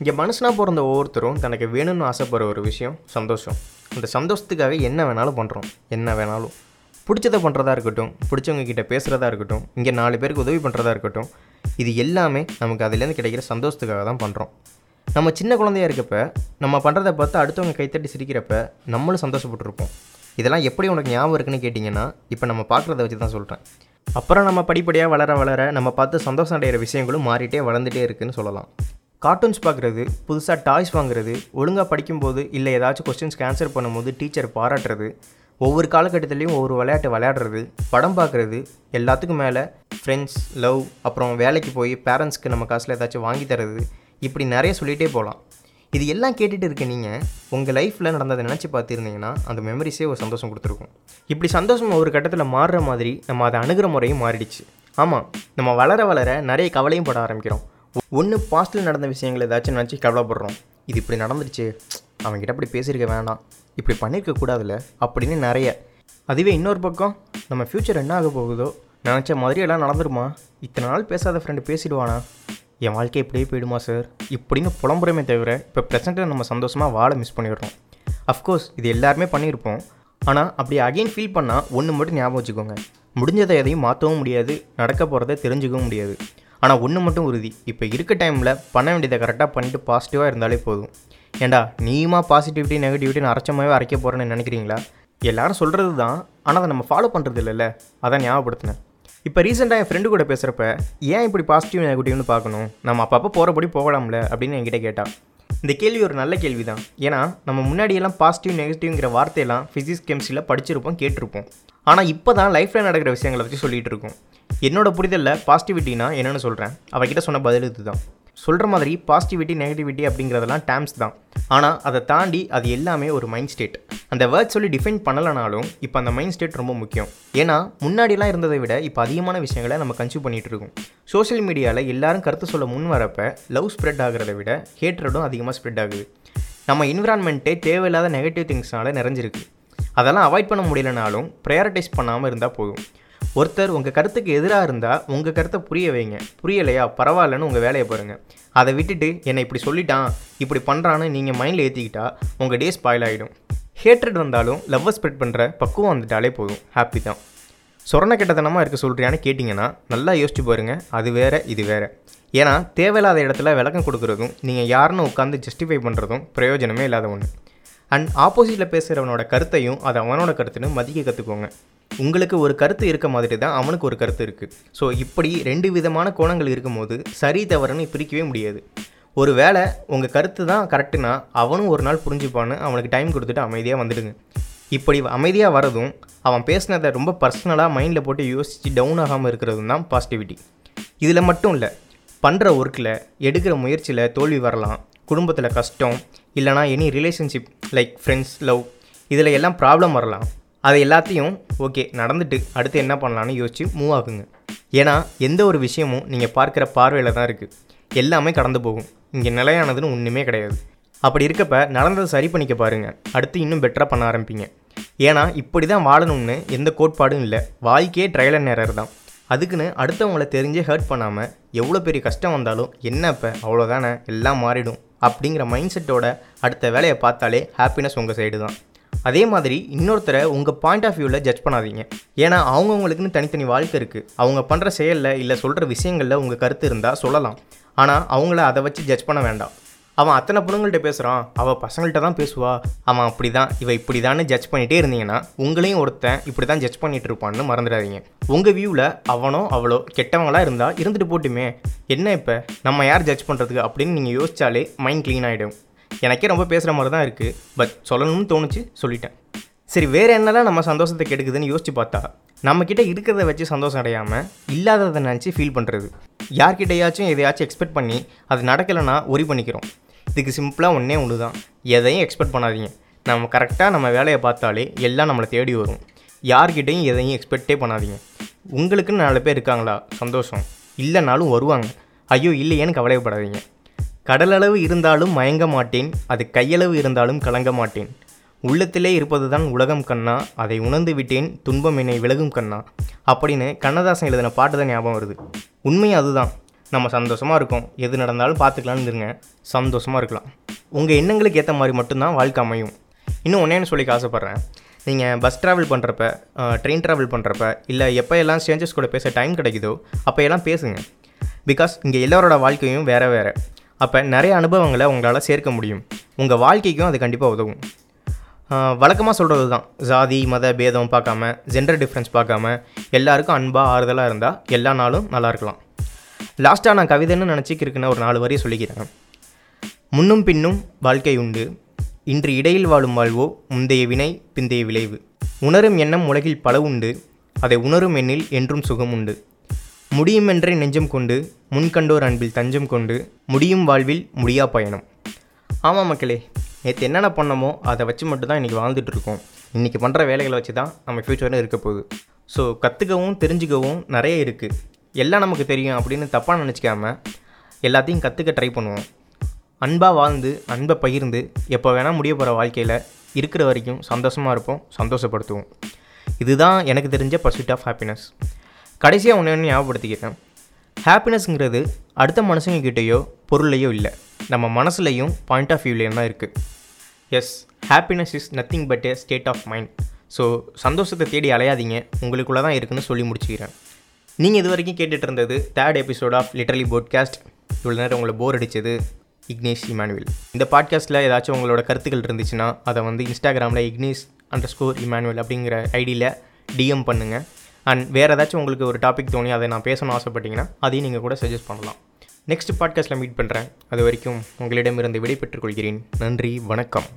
இங்கே மனுஷனாக பிறந்த ஒவ்வொருத்தரும் தனக்கு வேணும்னு ஆசைப்படுற ஒரு விஷயம் சந்தோஷம். அந்த சந்தோஷத்துக்காக என்ன வேணாலும் பண்ணுறோம் என்ன வேணாலும். பிடிச்சதை பண்ணுறதா இருக்கட்டும் பிடிச்சவங்க கிட்ட பேசுகிறதா இருக்கட்டும் இங்கே நாலு பேருக்கு உதவி பண்ணுறதா இருக்கட்டும் இது எல்லாமே நமக்கு அதுலேருந்து கிடைக்கிற சந்தோஷத்துக்காக தான் பண்ணுறோம் நம்ம சின்ன குழந்தையா இருக்கப்ப நம்ம பண்ணுறதை பார்த்து அடுத்தவங்க கைத்தட்டி சிரிக்கிறப்ப நம்மளும் சந்தோஷப்பட்டுருப்போம். இதெல்லாம் எப்படி உனக்கு ஞாபகம் இருக்குன்னு கேட்டிங்கன்னா இப்போ நம்ம பார்க்குறத வச்சு தான் சொல்கிறேன் அப்புறம் நம்ம படிப்படியாக வளர வளர நம்ம பார்த்து சந்தோஷம் அடைகிற விஷயங்களும் மாறிட்டே வளர்ந்துட்டே இருக்குன்னு சொல்லலாம். கார்ட்டூன்ஸ் பார்க்குறது புதுசாக டாய்ஸ் வாங்குறது ஒழுங்காக படிக்கும்போது இல்லை ஏதாச்சும் கொஸ்டின்ஸ்க்கு ஆன்சர் பண்ணும்போது டீச்சர் பாராட்டுறது ஒவ்வொரு காலகட்டத்துலேயும் ஒவ்வொரு விளையாட்டு விளையாடுறது படம் பார்க்குறது எல்லாத்துக்கும் மேலே ஃப்ரெண்ட்ஸ் லவ் அப்புறம் வேலைக்கு போய் பேரண்ட்ஸ்க்கு நம்ம காசில் ஏதாச்சும் வாங்கி தரது இப்படி நிறைய சொல்லிகிட்டே போகலாம். இது எல்லாம் கேட்டுகிட்டு இருக்க நீங்கள் உங்கள் லைஃப்பில் நடந்ததை நினச்சி பார்த்துருந்தீங்கன்னா அந்த மெமரிஸே ஒரு சந்தோஷம் கொடுத்துருக்கும். இப்படி சந்தோஷம் ஒரு கட்டத்தில் மாறுற மாதிரி நம்ம அதை அணுகிற முறையும் மாறிடுச்சு. ஆமாம் நம்ம வளர வளர நிறைய கவலையும் பட ஆரம்பிக்கிறோம். ஒன்று பாஸ்டில் நடந்த விஷயங்கள் ஏதாச்சும் நினச்சி கவலைப்படுறோம். இது இப்படி நடந்துருச்சு அவன்கிட்ட அப்படி பேசியிருக்க வேணாம். இப்படி பண்ணியிருக்க கூடாதுல்ல? அப்படின்னு நிறைய. அதுவே இன்னொரு பக்கம் நம்ம ஃப்யூச்சர் என்ன ஆக போகுதோ? நினச்ச மாதிரி எல்லாம் நடந்துருமா? இத்தனை நாள் பேசாத ஃப்ரெண்டு பேசிடுவானா? என் வாழ்க்கை இப்படியே போயிடுமா சார் இப்படின்னு புலம்புறமே தவிர இப்போ ப்ரெசென்ட்டில் நம்ம சந்தோஷமாக வாழ மிஸ் பண்ணிடுறோம். அஃப்கோர்ஸ் இது எல்லாருமே பண்ணியிருப்போம். ஆனால் அப்படி அகைன் ஃபீல் பண்ணால் ஒன்று மட்டும் ஞாபகம் வச்சுக்கோங்க. முடிஞ்சதை எதையும் மாற்றவும் முடியாது. நடக்க போகிறத தெரிஞ்சுக்கவும் முடியாது. ஆனால் ஒன்று மட்டும் உறுதி. இப்போ இருக்க டைமில் பண்ண வேண்டியதை கரெக்டாக பண்ணிட்டு பாசிட்டிவாக இருந்தாலே போதும். ஏண்டா நீயுமா பாசிட்டிவிட்டி நெகட்டிவிட்டின்னு அரைச்சமாகவே அரைக்க போகிறேன்னு நினைக்கிறீங்களா? எல்லாரும் சொல்கிறது தான் ஆனால் அதை நம்ம ஃபாலோ பண்ணுறது இல்லைல்ல அதான் ஞாபகப்படுத்தினேன். இப்போ ரீசெண்டாக என் ஃப்ரெண்டு கூட பேசுகிறப்ப ஏன் இப்படி பாசிட்டிவ் நெகட்டிவ்னு பார்க்கணும்? நம்ம அப்பப்போ போகிறபடி போகலாம்ல அப்படின்னு என்கிட்ட கேட்டான் இந்த கேள்வி ஒரு நல்ல கேள்வி தான் ஏன்னா நம்ம முன்னாடியெல்லாம் பாசிட்டிவ் நெகட்டிவ்ங்கிற வார்த்தையெல்லாம் ஃபிசிக்ஸ் கெமிஸ்ட்ரியில் படிச்சிருப்போம் கேட்டிருப்போம். ஆனால் இப்போ தான் லைஃப்பில் நடக்கிற விஷயங்களை பற்றி சொல்லிகிட்டு இருக்கோம். என்னோட புரிதலில் பாசிட்டிவிட்டினா என்னென்னு சொல்கிறேன் அவகிட்ட சொன்ன பதில் இதுதான். சொல்கிற மாதிரி பாசிட்டிவிட்டி நெகட்டிவிட்டி அப்படிங்கிறதெல்லாம் டேம்ஸ் தான். ஆனால் அதை தாண்டி அது எல்லாமே ஒரு மைண்ட் ஸ்டேட் அந்த வேர்ட் சொல்லி டிஃபைன் பண்ணலைனாலும் இப்போ அந்த மைண்ட் ஸ்டேட் ரொம்ப முக்கியம். ஏன்னா முன்னாடிலாம் இருந்ததை விட இப்போ அதிகமான விஷயங்களை நம்ம கன்சியூம் பண்ணிகிட்டு இருக்கோம். சோஷியல் மீடியாவில் எல்லாரும் கருத்து சொல்ல முன் வரப்ப லவ் ஸ்ப்ரெட் ஆகிறத விட ஹேட்ரடும் அதிகமாக ஸ்ப்ரெட் ஆகுது. நம்ம என்விரான்மெண்ட்டே தேவையில்லாத நெகட்டிவ் திங்ஸ்னால நிறைஞ்சிருக்கு. அதெல்லாம் அவாய்ட் பண்ண முடியலனாலும் ப்ரையாரிட்டைஸ் பண்ணாமல் இருந்தால் போதும். ஒருத்தர் உங்கள் கருத்துக்கு எதிராக இருந்தால் உங்கள் கருத்தை புரிய வைங்க. புரியலையா? பரவாயில்லன்னு உங்கள் வேலையை பாருங்கள் அதை விட்டுட்டு என்னை இப்படி சொல்லிட்டான் இப்படி பண்ணுறான்னு நீங்கள் மைண்டில் ஏற்றிக்கிட்டா உங்கள் டே ஸ்பாயில் ஆகிடும் ஹேட்ரட் வந்தாலும் லவ்வை ஸ்ப்ரெட் பண்ணுற பக்குவம் வந்துட்டாலே போதும். ஹாப்பி தான். சொரண கெட்டத்தனமாக இருக்க சொல்கிறியான்னு கேட்டிங்கன்னா நல்லா யோசிச்சு பாருங்கள் அது வேறு இது வேறு. ஏன்னா தேவையில்லாத இடத்துல விளக்கம் கொடுக்குறதும் நீங்கள் யாருன்னு உட்காந்து ஜஸ்டிஃபை பண்ணுறதும் பிரயோஜனமே இல்லாத ஒன்று அண்ட் ஆப்போசிட்டில் பேசுகிறவனோட கருத்தையும் அது அவனோட கருத்துன்னு மதிக்க கற்றுக்கோங்க உங்களுக்கு ஒரு கருத்து இருக்க மாதிரி தான் அவனுக்கு ஒரு கருத்து இருக்குது ஸோ இப்படி ரெண்டு விதமான கோணங்கள் இருக்கும்போது சரி தவறுன்னு பிரிக்கவே முடியாது. ஒரு வேளை உங்கள் கருத்து தான் கரெக்டுனா அவனும் ஒரு நாள் புரிஞ்சுப்பான்னு அவனுக்கு டைம் கொடுத்துட்டு அமைதியாக வந்துடுங்க. இப்படி அமைதியாக வரதும் அவன் பேசினதை ரொம்ப பர்சனலாக மைண்டில் போட்டு யோசித்து டவுன் ஆகாமல் இருக்கிறதும் தான் பாசிட்டிவிட்டி இதில் மட்டும் இல்லை பண்ணுற ஒர்க்கில் எடுக்கிற முயற்சியில் தோல்வி வரலாம். குடும்பத்தில் கஷ்டம் இல்லைனா any relationship like friends love இதில் எல்லாம் ப்ராப்ளம் வரலாம். அது எல்லாத்தையும் ஓகே நடந்துட்டு அடுத்து என்ன பண்ணலான்னு யோசித்து மூவ் ஆகுங்க. ஏன்னா எந்த ஒரு விஷயமும் நீங்கள் பார்க்குற பார்வையில் தான் இருக்குது எல்லாமே கடந்து போகும். இங்கே நிலையானதுன்னு ஒன்றுமே கிடையாது. அப்படி இருக்கப்ப நடந்ததை சரி பண்ணிக்க பாருங்கள் அடுத்து இன்னும் பெட்டராக பண்ண ஆரம்பிப்பீங்க. ஏன்னா இப்படி தான் வாழணும்னு எந்த கோட்பாடும் இல்லை. வாழ்க்கையே ட்ரையல் அண்ட் எரர் தான். அதுக்குன்னு அடுத்தவங்கள தெரிஞ்சே ஹர்ட் பண்ணாமல் எவ்வளோ பெரிய கஷ்டம் வந்தாலும் என்ன இப்போ அவ்வளோதானே எல்லாம் மாறிடும். அப்படிங்கிற மைண்ட் செட்டோட அடுத்த வேலையை பார்த்தாலே ஹாப்பினஸ் உங்கள் சைடு தான். அதே மாதிரி இன்னொருத்தரை உங்கள் பாயிண்ட் ஆஃப் வியூவில் ஜட்ஜ் பண்ணாதீங்க. ஏன்னா அவங்கவுங்களுக்குன்னு தனித்தனி வாழ்க்கை இருக்குது அவங்க பண்ணுற செயலில் இல்லை சொல்கிற விஷயங்களில் உங்கள் கருத்து இருந்தால் சொல்லலாம். ஆனால் அவங்கள அதை வச்சு ஜட்ஜ் பண்ண வேண்டாம். அவன் அத்தனை பொண்ணுங்கள்ட்ட பேசுகிறான் அவள் பசங்கள்கிட்ட தான் பேசுவா. அவன் அப்படி தான் இவன் இப்படி தான் ஜட்ஜ் பண்ணிகிட்டே இருந்தீங்கன்னா உங்களையும் ஒருத்தன் இப்படி தான் ஜட்ஜ் பண்ணிட்டு இருப்பான்னு மறந்துடாதீங்க. உங்கள் வியூவில் அவனோ அவளோ கெட்டவங்களாக இருந்தால் இருந்துட்டு போட்டுமே. என்ன இப்போ? நம்ம யார் ஜட்ஜ் பண்ணுறதுக்கு அப்படின்னு நீங்கள் யோசிச்சாலே மைண்ட் க்ளீன் ஆகிடும் எனக்கே ரொம்ப பேசுகிற மாதிரி தான் இருக்குது பட் சொல்லணும்னு தோணுச்சு சொல்லிட்டேன். சரி வேறு என்னதான் நம்ம சந்தோஷத்தை கெடுக்குதுன்னு யோசிச்சு பார்த்தா நம்மக்கிட்ட இருக்கிறத வச்சு சந்தோஷம் அடையாமல் இல்லாததை நினச்சி ஃபீல் பண்ணுறது யார்கிட்டையாச்சும் எதையாச்சும் எக்ஸ்பெக்ட் பண்ணி அது நடக்கலைன்னா ஒரி பண்ணிக்கிறோம். இதுக்கு சிம்பிளாக ஒன்றே ஒன்று தான் எதையும் எக்ஸ்பெக்ட் பண்ணாதீங்க. நம்ம கரெக்டாக நம்ம வேலையை பார்த்தாலே எல்லாம் நம்மளை தேடி வரும். யார்கிட்டையும் எதையும் எக்ஸ்பெக்டே பண்ணாதீங்க. உங்களுக்குன்னு நாலு பேர் இருக்காங்களா? சந்தோஷம். இல்லைனாலும் வருவாங்க. ஐயோ இல்லையேன்னு கவலைப்படாதீங்க கடலளவு இருந்தாலும் மயங்க மாட்டேன் அது கையளவு இருந்தாலும் கலங்க மாட்டேன். உள்ளத்திலே இருப்பதுதான் உலகம் கண்ணா அதை உணர்ந்து விட்டேன் துன்பம் என்னை விலகும் கண்ணா. அப்படின்னு கண்ணதாசன் எழுதின பாட்டு தான் ஞாபகம் வருது. உண்மை அதுதான். நம்ம சந்தோஷமாக இருக்கோம். எது நடந்தாலும் பார்த்துக்கலான்னு இருங்க. சந்தோஷமாக இருக்கலாம். உங்கள் எண்ணங்களுக்கு ஏற்ற மாதிரி மட்டும்தான் வாழ்க்கை அமையும். இன்னும் ஒன்றேன்னு சொல்லி ஆசைப்பட்றேன். நீங்கள் பஸ் ட்ராவல் பண்ணுறப்ப ட்ரெயின் ட்ராவல் பண்ணுறப்ப இல்லை எப்போ எல்லாம் ஸ்ட்ரேஞ்சர்ஸ் கூட பேச டைம் கிடைக்குதோ அப்போ எல்லாம் பேசுங்க. பிகாஸ் இங்கே எல்லோரோட வாழ்க்கையும் வேறு வேறு. அப்போ நிறைய அனுபவங்களை உங்களால் சேர்க்க முடியும். உங்கள் வாழ்க்கைக்கும் அது கண்டிப்பாக உதவும். வழக்கமாக சொல்கிறது தான் ஜாதி மத பேதம் பார்க்காம ஜெண்டர் டிஃப்ரென்ஸ் பார்க்காம எல்லாருக்கும் அன்பாக ஆறுதலாக இருந்தால் எல்லா நாளும் நல்லா இருக்கலாம். லாஸ்ட்டாக நான் கவிதைன்னு நினச்சிக்கிருக்குன்னு ஒரு நாலு வரையும் சொல்லிக்கிறேன். முன்னும் பின்னும் வாழ்க்கை உண்டு. இன்று இடையில் வாழும் வாழ்வோ முந்தைய வினை பிந்தைய விளைவு. உணரும் எண்ணம் உலகில் பல உண்டு. அதை உணரும் எண்ணில் என்றும் சுகம் உண்டு. முடியுமென்றே நெஞ்சம் கொண்டு முன்கண்டோர் அன்பில் தஞ்சம் கொண்டு முடியும் வாழ்வில் முடியா பயணம். ஆமாம் மக்களே நேற்று என்னென்ன பண்ணமோ அதை வச்சு மட்டும்தான் இன்றைக்கி வாழ்ந்துட்டுருக்கோம் இன்றைக்கி பண்ணுற வேலைகளை வச்சு தான் நம்ம ஃப்யூச்சரில் இருக்க போகுது. ஸோ கற்றுக்கவும் தெரிஞ்சுக்கவும் நிறைய இருக்குது எல்லாம் நமக்கு தெரியும் அப்படின்னு தப்பாக நினச்சிக்காம எல்லாத்தையும் கற்றுக்க ட்ரை பண்ணுவோம். அன்பாக வாழ்ந்து அன்பை பகிர்ந்து எப்போ வேணால் முடிய போகிற வாழ்க்கையில் இருக்கிற வரைக்கும் சந்தோஷமாக இருப்போம் சந்தோஷப்படுத்துவோம். இதுதான் எனக்கு தெரிஞ்ச பர்சூட் ஆஃப் ஹாப்பினஸ் கடைசியாக ஒன்று ஞாபகப்படுத்திக்கிறேன். ஹாப்பினஸ்ங்கிறது அடுத்த மனுஷங்கக்கிட்டேயோ பொருளையோ இல்லை. நம்ம மனசுலையும் பாயிண்ட் ஆஃப் வியூலையும் தான் இருக்குது as happiness is nothing but a state of mind so சந்தோஷத்தை தேடி அலையாதீங்க. உங்களுக்குள்ளே தான் இருக்குன்னு சொல்லி முடிச்சுக்கிறேன். நீங்கள் இது வரைக்கும் கேட்டுட்டு இருந்தது third episode of literally podcast இவ்வளோ நேரம் உங்களை போர் அடித்தது இக்னேஷ் இமானுவேல் இந்த பாட்காஸ்ட்டில் ஏதாச்சும் உங்களோட கருத்துக்கள் இருந்துச்சுன்னா அதை வந்து இன்ஸ்டாகிராமில் இக்னேஷ் அண்டர் ஸ்கோர் இமானுவேல் அப்படிங்கிற ஐடியில் டிஎம் பண்ணுங்கள் அண்ட் வேறு ஏதாச்சும் உங்களுக்கு ஒரு டாபிக் தோணி அதை நான் பேசணும்னு ஆசைப்பட்டீங்கன்னா அதையும் நீங்கள் கூட சஜஸ்ட் பண்ணலாம். நெக்ஸ்ட் பாட்காஸ்ட்டில் மீட் பண்ணுறேன் அது வரைக்கும் உங்களிடமிருந்து விடை பெற்றுக்கொள்கிறேன் நன்றி வணக்கம்.